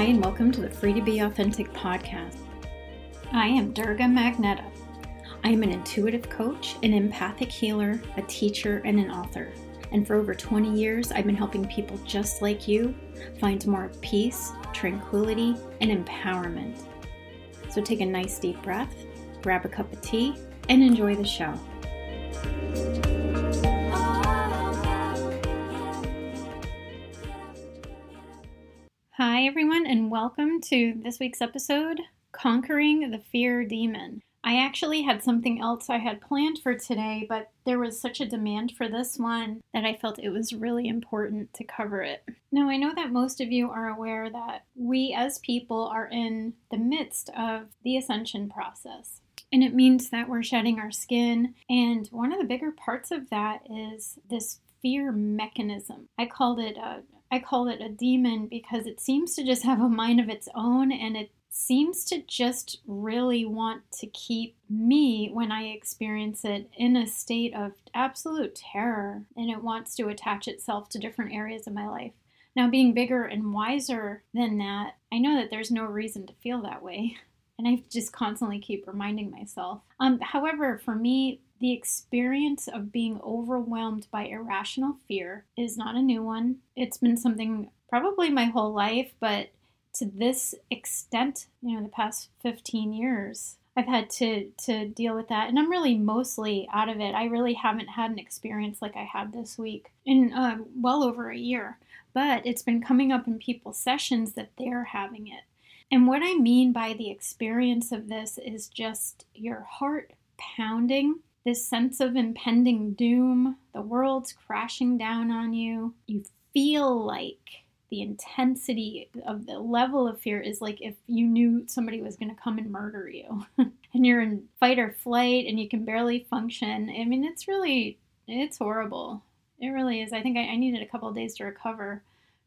Hi, and welcome to the Free to Be Authentic podcast. I am Durga Magneta. I am an intuitive coach, an empathic healer, a teacher, and an author. And for over 20 years, I've been helping people just like you find more peace, tranquility, and empowerment. So take a nice deep breath, grab a cup of tea, and enjoy the show. Hi, everyone, and welcome to this week's episode Conquering the Fear Demon. I actually had something else I had planned for today, but there was such a demand for this one that I felt it was really important to cover it. Now, I know that most of you are aware that we as people are in the midst of the ascension process. And it means that we're shedding our skin. And one of the bigger parts of that is this fear mechanism. I called it a I call it a demon because it seems to just have a mind of its own and it seems to just really want to keep me, when I experience it, in a state of absolute terror and it wants to attach itself to different areas of my life. Now, being bigger and wiser than that, I know that there's no reason to feel that way. And I just constantly keep reminding myself. Um, however, for me, the experience of being overwhelmed by irrational fear is not a new one. It's been something probably my whole life, but to this extent, you know, the past 15 years, I've had to to deal with that, and I'm really mostly out of it. I really haven't had an experience like I had this week in uh, well over a year, but it's been coming up in people's sessions that they're having it. And what I mean by the experience of this is just your heart pounding this sense of impending doom, the world's crashing down on you. You feel like the intensity of the level of fear is like if you knew somebody was going to come and murder you and you're in fight or flight and you can barely function. I mean, it's really, it's horrible. It really is. I think I, I needed a couple days to recover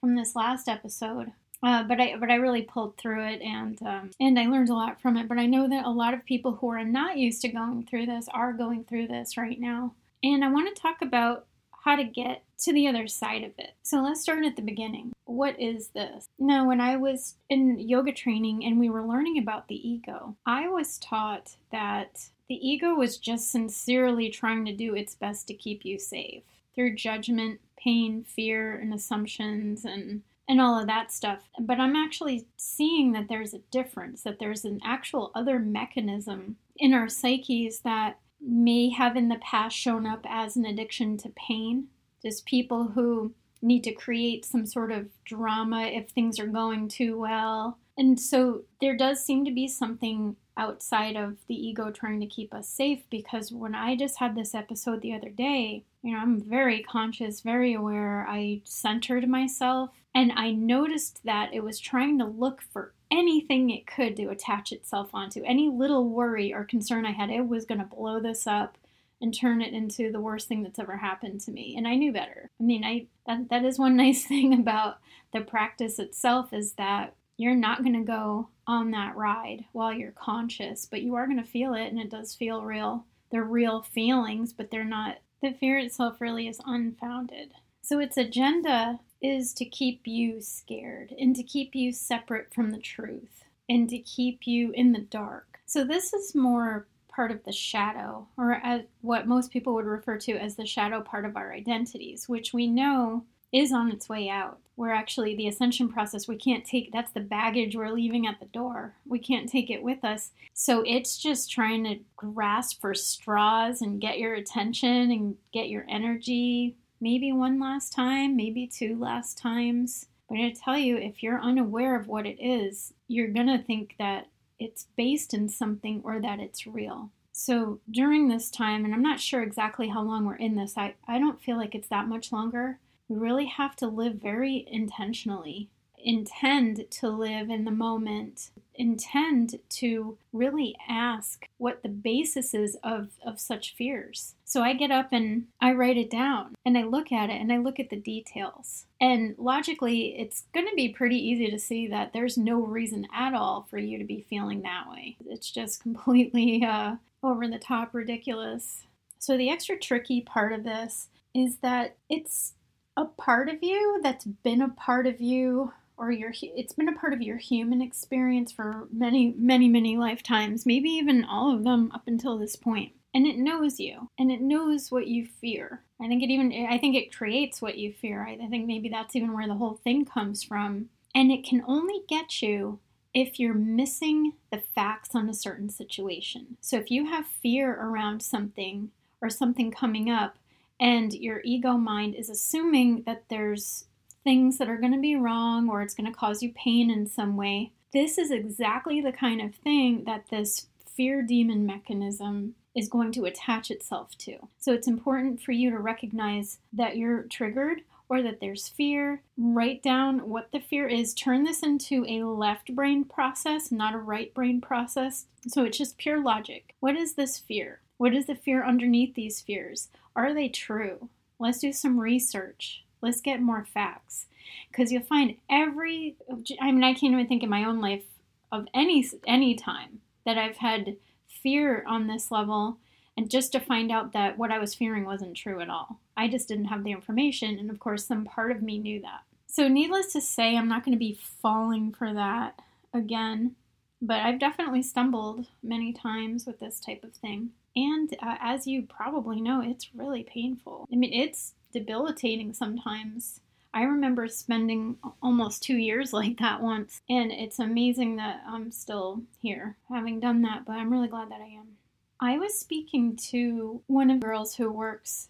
from this last episode. Uh, but I but I really pulled through it and um, and I learned a lot from it. But I know that a lot of people who are not used to going through this are going through this right now. And I want to talk about how to get to the other side of it. So let's start at the beginning. What is this? Now, when I was in yoga training and we were learning about the ego, I was taught that the ego was just sincerely trying to do its best to keep you safe through judgment, pain, fear, and assumptions and and all of that stuff. But I'm actually seeing that there's a difference, that there's an actual other mechanism in our psyches that may have in the past shown up as an addiction to pain. Just people who need to create some sort of drama if things are going too well. And so there does seem to be something outside of the ego trying to keep us safe because when I just had this episode the other day, you know, I'm very conscious, very aware. I centered myself and I noticed that it was trying to look for anything it could to attach itself onto. Any little worry or concern I had, it was going to blow this up and turn it into the worst thing that's ever happened to me. And I knew better. I mean, I that, that is one nice thing about the practice itself is that you're not going to go on that ride while you're conscious, but you are going to feel it and it does feel real. They're real feelings, but they're not the fear itself really is unfounded. So its agenda is to keep you scared and to keep you separate from the truth and to keep you in the dark. So this is more part of the shadow, or what most people would refer to as the shadow part of our identities, which we know is on its way out. We're actually the ascension process, we can't take that's the baggage we're leaving at the door. We can't take it with us. So it's just trying to grasp for straws and get your attention and get your energy maybe one last time, maybe two last times. But I'm going to tell you, if you're unaware of what it is, you're going to think that it's based in something or that it's real. So during this time, and I'm not sure exactly how long we're in this, I, I don't feel like it's that much longer. We really have to live very intentionally intend to live in the moment, intend to really ask what the basis is of, of such fears. So I get up and I write it down and I look at it and I look at the details. And logically, it's going to be pretty easy to see that there's no reason at all for you to be feeling that way. It's just completely uh, over the top ridiculous. So the extra tricky part of this is that it's a part of you that's been a part of you or your it's been a part of your human experience for many many many lifetimes maybe even all of them up until this point. And it knows you and it knows what you fear. I think it even i think it creates what you fear. I, think maybe that's even where the whole thing comes from. And it can only get you if you're missing the facts on a certain situation. So if you have fear around something or something coming up and your ego mind is assuming that there's things that are going to be wrong or it's going to cause you pain in some way. This is exactly the kind of thing that this fear demon mechanism is going to attach itself to. So it's important for you to recognize that you're triggered or that there's fear. Write down what the fear is. Turn this into a left brain process, not a right brain process. So it's just pure logic. What is this fear? What is the fear underneath these fears? Are they true? Let's do some research. Let's get more facts. Because you'll find every, I mean, I can't even think in my own life of any any time that I've had fear on this level and just to find out that what I was fearing wasn't true at all. I just didn't have the information and of course some part of me knew that. So needless to say, I'm not going to be falling for that again, but I've definitely stumbled many times with this type of thing. And uh, as you probably know, it's really painful. I mean, it's debilitating sometimes. I remember spending almost two years like that once, and it's amazing that I'm still here having done that, but I'm really glad that I am. I was speaking to one of the girls who works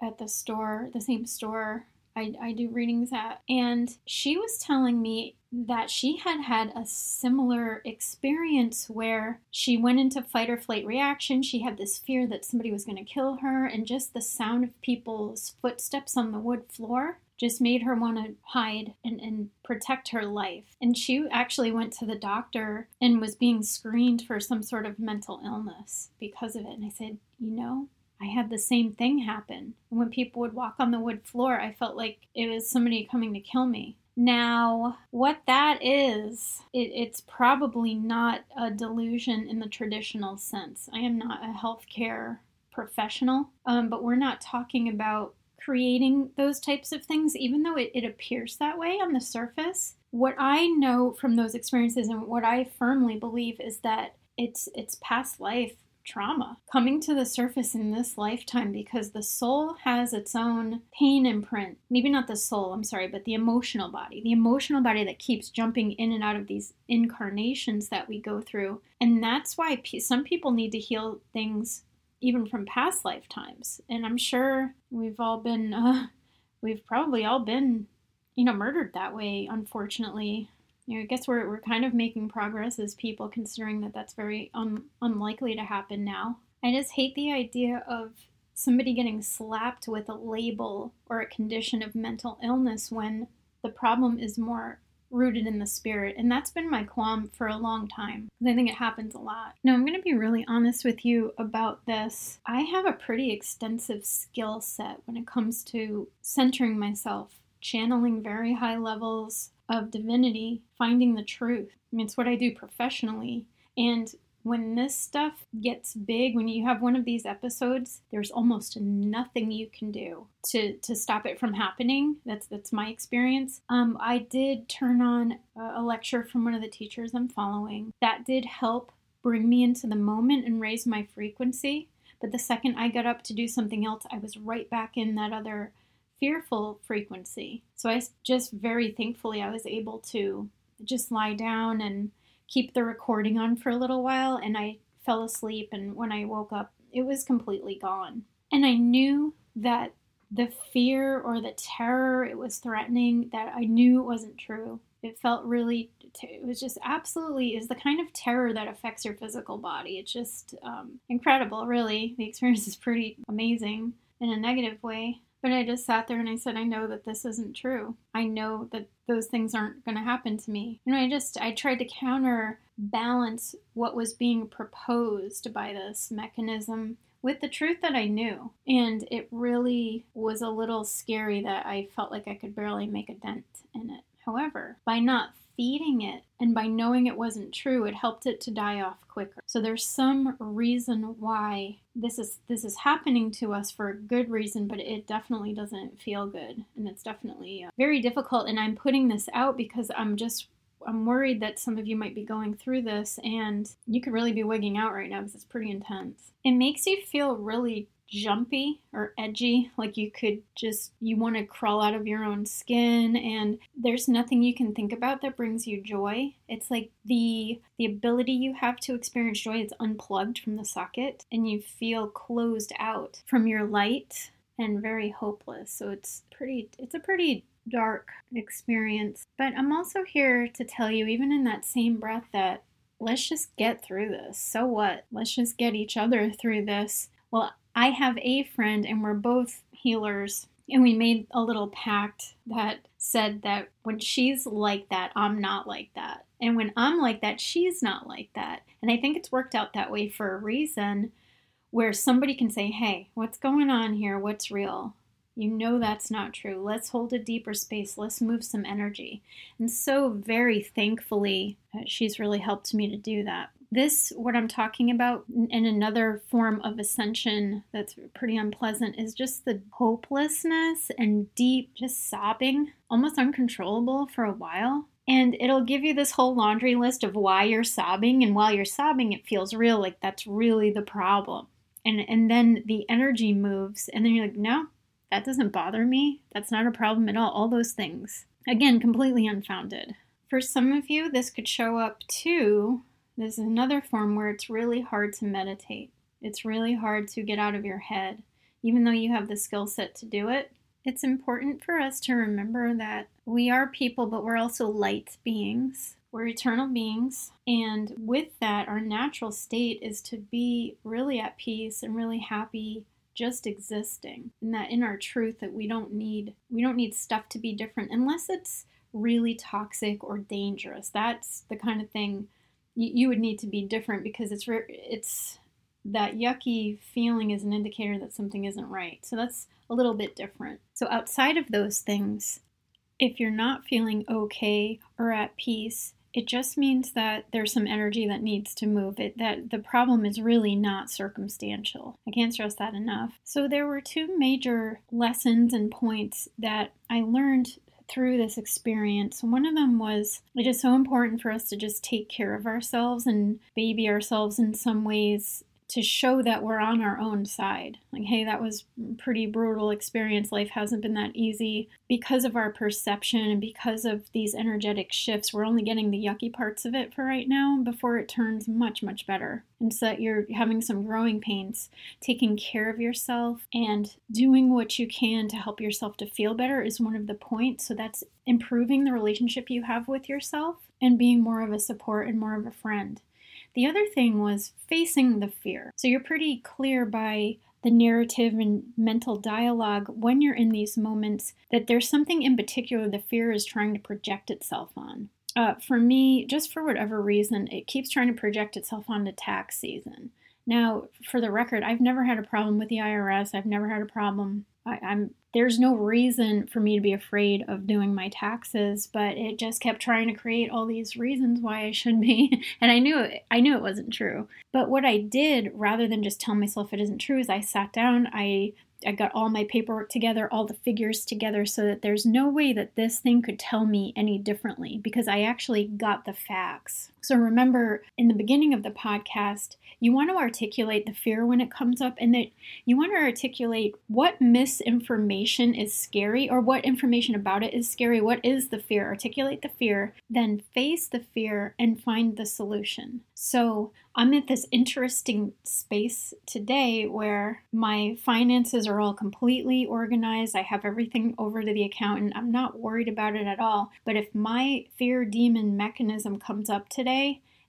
at the store, the same store I, I do readings at, and she was telling me that she had had a similar experience where she went into fight or flight reaction. She had this fear that somebody was going to kill her, and just the sound of people's footsteps on the wood floor just made her want to hide and, and protect her life. And she actually went to the doctor and was being screened for some sort of mental illness because of it. And I said, You know, I had the same thing happen. When people would walk on the wood floor, I felt like it was somebody coming to kill me. Now, what that is, it, it's probably not a delusion in the traditional sense. I am not a healthcare professional, um, but we're not talking about creating those types of things, even though it, it appears that way on the surface. What I know from those experiences and what I firmly believe is that it's it's past life trauma coming to the surface in this lifetime because the soul has its own pain imprint. Maybe not the soul, I'm sorry, but the emotional body. The emotional body that keeps jumping in and out of these incarnations that we go through. And that's why some people need to heal things even from past lifetimes. And I'm sure we've all been, uh, we've probably all been, you know, murdered that way, unfortunately you know, I guess we're, we're kind of making progress as people, considering that that's very un, unlikely to happen now. I just hate the idea of somebody getting slapped with a label or a condition of mental illness when the problem is more rooted in the spirit. And that's been my qualm for a long time. I think it happens a lot. Now, I'm going to be really honest with you about this. I have a pretty extensive skill set when it comes to centering myself, channeling very high levels of divinity, finding the truth. I mean, it's what I do professionally. And when this stuff gets big, when you have one of these episodes, there's almost nothing you can do to, to stop it from happening. That's that's my experience. Um, I did turn on a lecture from one of the teachers I'm following. That did help bring me into the moment and raise my frequency. But the second I got up to do something else, I was right back in that other fearful frequency. So I just very thankfully I was able to just lie down and keep the recording on for a little while and I fell asleep and when I woke up it was completely gone. And I knew that the fear or the terror it was threatening that I knew wasn't true. It felt really it was just absolutely is the kind of terror that affects your physical body. It's just um, incredible, really. The experience is pretty amazing in a negative way. But I just sat there and I said, I know that this isn't true. I know that those things aren't going to happen to me. And I just, I tried to counterbalance what was being proposed by this mechanism with the truth that I knew. And it really was a little scary that I felt like I could barely make a dent in it. However, by not feeding it and by knowing it wasn't true, it helped it to die off quicker. So there's some reason why this is this is happening to us for a good reason, but it definitely doesn't feel good and it's definitely uh, very difficult and I'm putting this out because I'm just I'm worried that some of you might be going through this and you could really be wigging out right now because it's pretty intense. It makes you feel really jumpy or edgy like you could just you want to crawl out of your own skin and there's nothing you can think about that brings you joy. It's like the the ability you have to experience joy is unplugged from the socket and you feel closed out from your light and very hopeless. So it's pretty it's a pretty dark experience. But i'm also here to tell you even in that same breath that let's just get through this. So what? Let's just get each other through this. Well I have a friend, and we're both healers, and we made a little pact that said that when she's like that, I'm not like that. And when I'm like that, she's not like that. And I think it's worked out that way for a reason where somebody can say, hey, what's going on here? What's real? You know that's not true. Let's hold a deeper space. Let's move some energy. And so, very thankfully, uh, she's really helped me to do that. This, what I'm talking about, in another form of ascension that's pretty unpleasant, is just the hopelessness and deep, just sobbing, almost uncontrollable for a while. And it'll give you this whole laundry list of why you're sobbing. And while you're sobbing, it feels real, like that's really the problem. And, and then the energy moves, and then you're like, no, that doesn't bother me. That's not a problem at all. All those things. Again, completely unfounded. For some of you, this could show up too this is another form where it's really hard to meditate. It's really hard to get out of your head. Even though you have the skill set to do it, it's important for us to remember that we are people, but we're also light beings. We're eternal beings. And with that, our natural state is to be really at peace and really happy just existing and that in our truth that we don't need we don't need stuff to be different unless it's really toxic or dangerous that's the kind of thing you, you would need to be different because it's it's that yucky feeling is an indicator that something isn't right. So that's a little bit different. So outside of those things, if you're not feeling okay or at peace, it just means that there's some energy that needs to move it that the problem is really not circumstantial i can't stress that enough so there were two major lessons and points that i learned through this experience. One of them was it is so important for us to just take care of ourselves and baby ourselves in some ways to show that we're on our own side. Like, hey, that was pretty brutal experience. Life hasn't been that easy because of our perception and because of these energetic shifts. We're only getting the yucky parts of it for right now before it turns much, much better. And so that you're having some growing pains. Taking care of yourself and doing what you can to help yourself to feel better is one of the points. So that's improving the relationship you have with yourself and being more of a support and more of a friend. The other thing was facing the fear. So you're pretty clear by the narrative and mental dialogue when you're in these moments that there's something in particular the fear is trying to project itself on. Uh, for me, just for whatever reason, it keeps trying to project itself on onto tax season. Now, for the record, I've never had a problem with the IRS. I've never had a problem. I, am there's no reason for me to be afraid of doing my taxes, but it just kept trying to create all these reasons why I should be. And I knew it, I knew it wasn't true. But what I did rather than just tell myself it isn't true is I sat down, I I got all my paperwork together, all the figures together, so that there's no way that this thing could tell me any differently because I actually got the facts. So remember, in the beginning of the podcast, you want to articulate the fear when it comes up, and that you want to articulate what misinformation is scary or what information about it is scary. What is the fear? Articulate the fear, then face the fear and find the solution. So I'm at this interesting space today where my finances are all completely organized. I have everything over to the accountant. I'm not worried about it at all. But if my fear demon mechanism comes up today,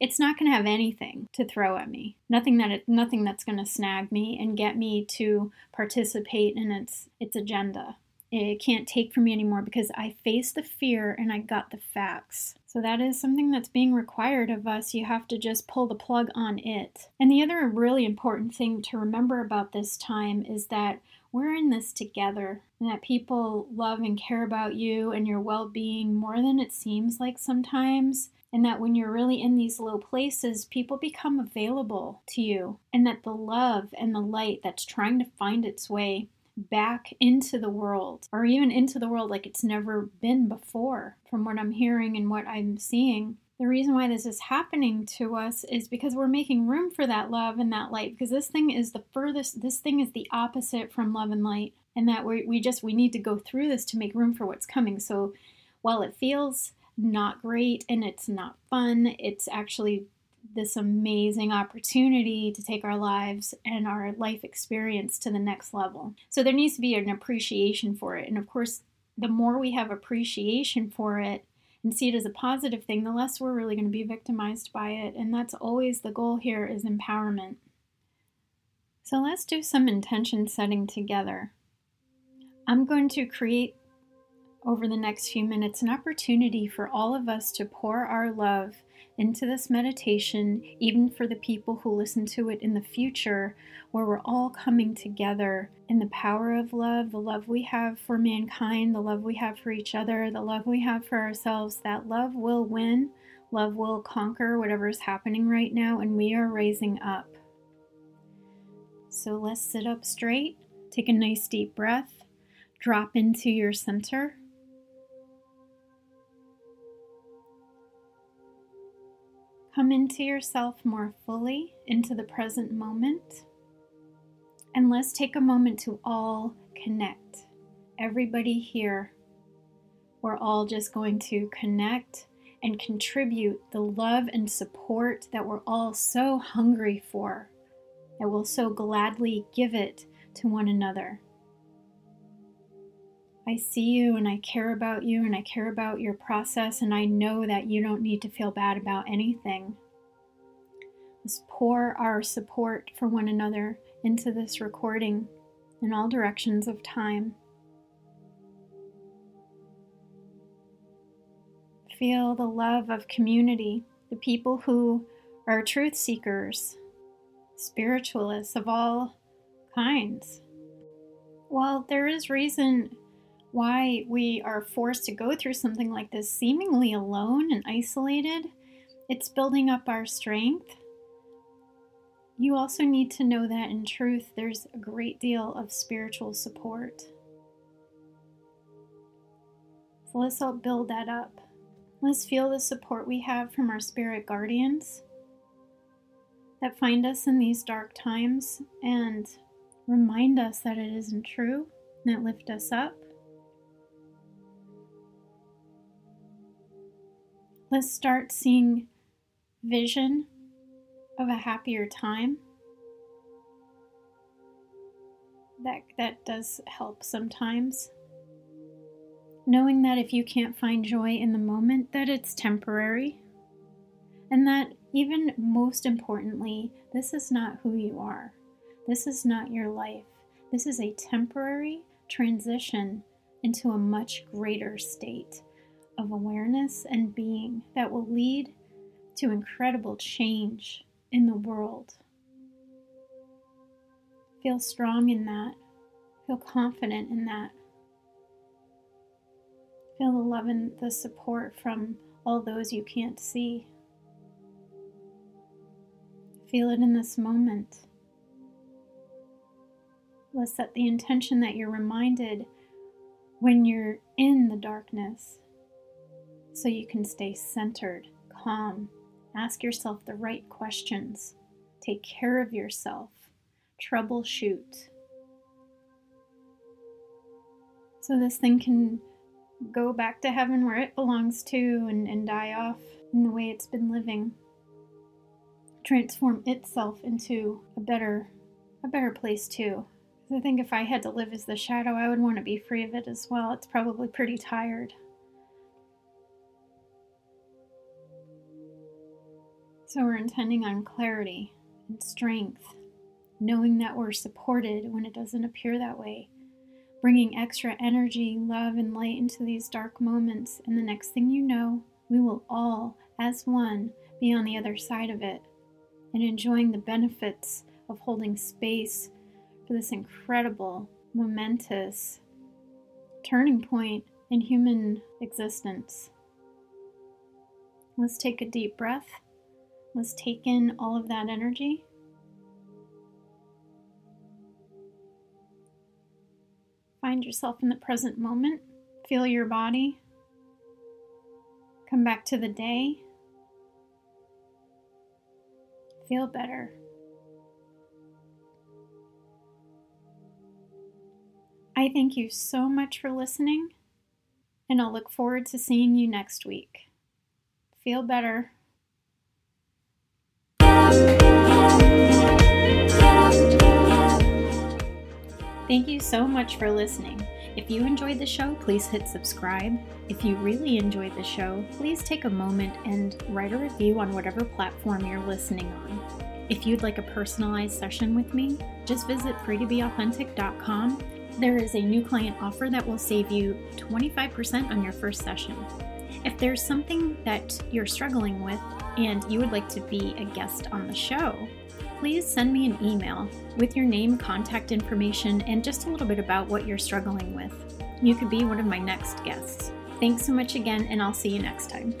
it's not going to have anything to throw at me. Nothing that it, nothing that's going to snag me and get me to participate in its its agenda. It can't take from me anymore because I faced the fear and I got the facts. So that is something that's being required of us. You have to just pull the plug on it. And the other really important thing to remember about this time is that we're in this together and that people love and care about you and your well being more than it seems like sometimes. And that when you're really in these low places, people become available to you. And that the love and the light that's trying to find its way back into the world, or even into the world like it's never been before, from what I'm hearing and what I'm seeing, the reason why this is happening to us is because we're making room for that love and that light because this thing is the furthest this thing is the opposite from love and light and that we we just we need to go through this to make room for what's coming so while it feels not great and it's not fun it's actually this amazing opportunity to take our lives and our life experience to the next level so there needs to be an appreciation for it and of course the more we have appreciation for it and see it as a positive thing, the less we're really going to be victimized by it. And that's always the goal here is empowerment. So let's do some intention setting together. I'm going to create over the next few minutes an opportunity for all of us to pour our love into this meditation, even for the people who listen to it in the future, where we're all coming together in the power of love, the love we have for mankind, the love we have for each other, the love we have for ourselves. That love will win, love will conquer whatever is happening right now, and we are raising up. So let's sit up straight, take a nice deep breath, drop into your center. Come into yourself more fully, into the present moment. And let's take a moment to all connect. Everybody here, we're all just going to connect and contribute the love and support that we're all so hungry for, that we'll so gladly give it to one another. I see you and I care about you and I care about your process, and I know that you don't need to feel bad about anything. Let's pour our support for one another into this recording in all directions of time. Feel the love of community, the people who are truth seekers, spiritualists of all kinds. While there is reason why we are forced to go through something like this seemingly alone and isolated. It's building up our strength. You also need to know that in truth, there's a great deal of spiritual support. So let's help build that up. Let's feel the support we have from our spirit guardians that find us in these dark times and remind us that it isn't true, that lift us up. Let's start seeing vision of a happier time. That, that does help sometimes. Knowing that if you can't find joy in the moment, that it's temporary. And that even most importantly, this is not who you are. This is not your life. This is a temporary transition into a much greater state of awareness and being that will lead to incredible change in the world. Feel strong in that. Feel confident in that. Feel the love and the support from all those you can't see. Feel it in this moment. Let's set the intention that you're reminded when you're in the darkness so you can stay centered, calm, ask yourself the right questions, take care of yourself, troubleshoot. So this thing can go back to heaven where it belongs to and, and die off in the way it's been living. Transform itself into a better a better place too. I think if I had to live as the shadow, I would want to be free of it as well. It's probably pretty tired. So we're intending on clarity and strength, knowing that we're supported when it doesn't appear that way, bringing extra energy, love, and light into these dark moments. And the next thing you know, we will all, as one, be on the other side of it and enjoying the benefits of holding space for this incredible momentous turning point in human existence. Let's take a deep breath. Let's take in all of that energy. Find yourself in the present moment. Feel your body. Come back to the day. Feel better. I thank you so much for listening, and I'll look forward to seeing you next week feel better. Thank you so much for listening. If you enjoyed the show, please hit subscribe. If you really enjoyed the show, please take a moment and write a review on whatever platform you're listening on. If you'd like a personalized session with me, just visit freetobeauthentic.com. There is a new client offer that will save you 25% on your first session. If there's something that you're struggling with and you would like to be a guest on the show, please send me an email with your name, contact information, and just a little bit about what you're struggling with. You could be one of my next guests. Thanks so much again, and I'll see you next time.